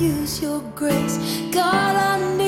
abuse your grace. God, I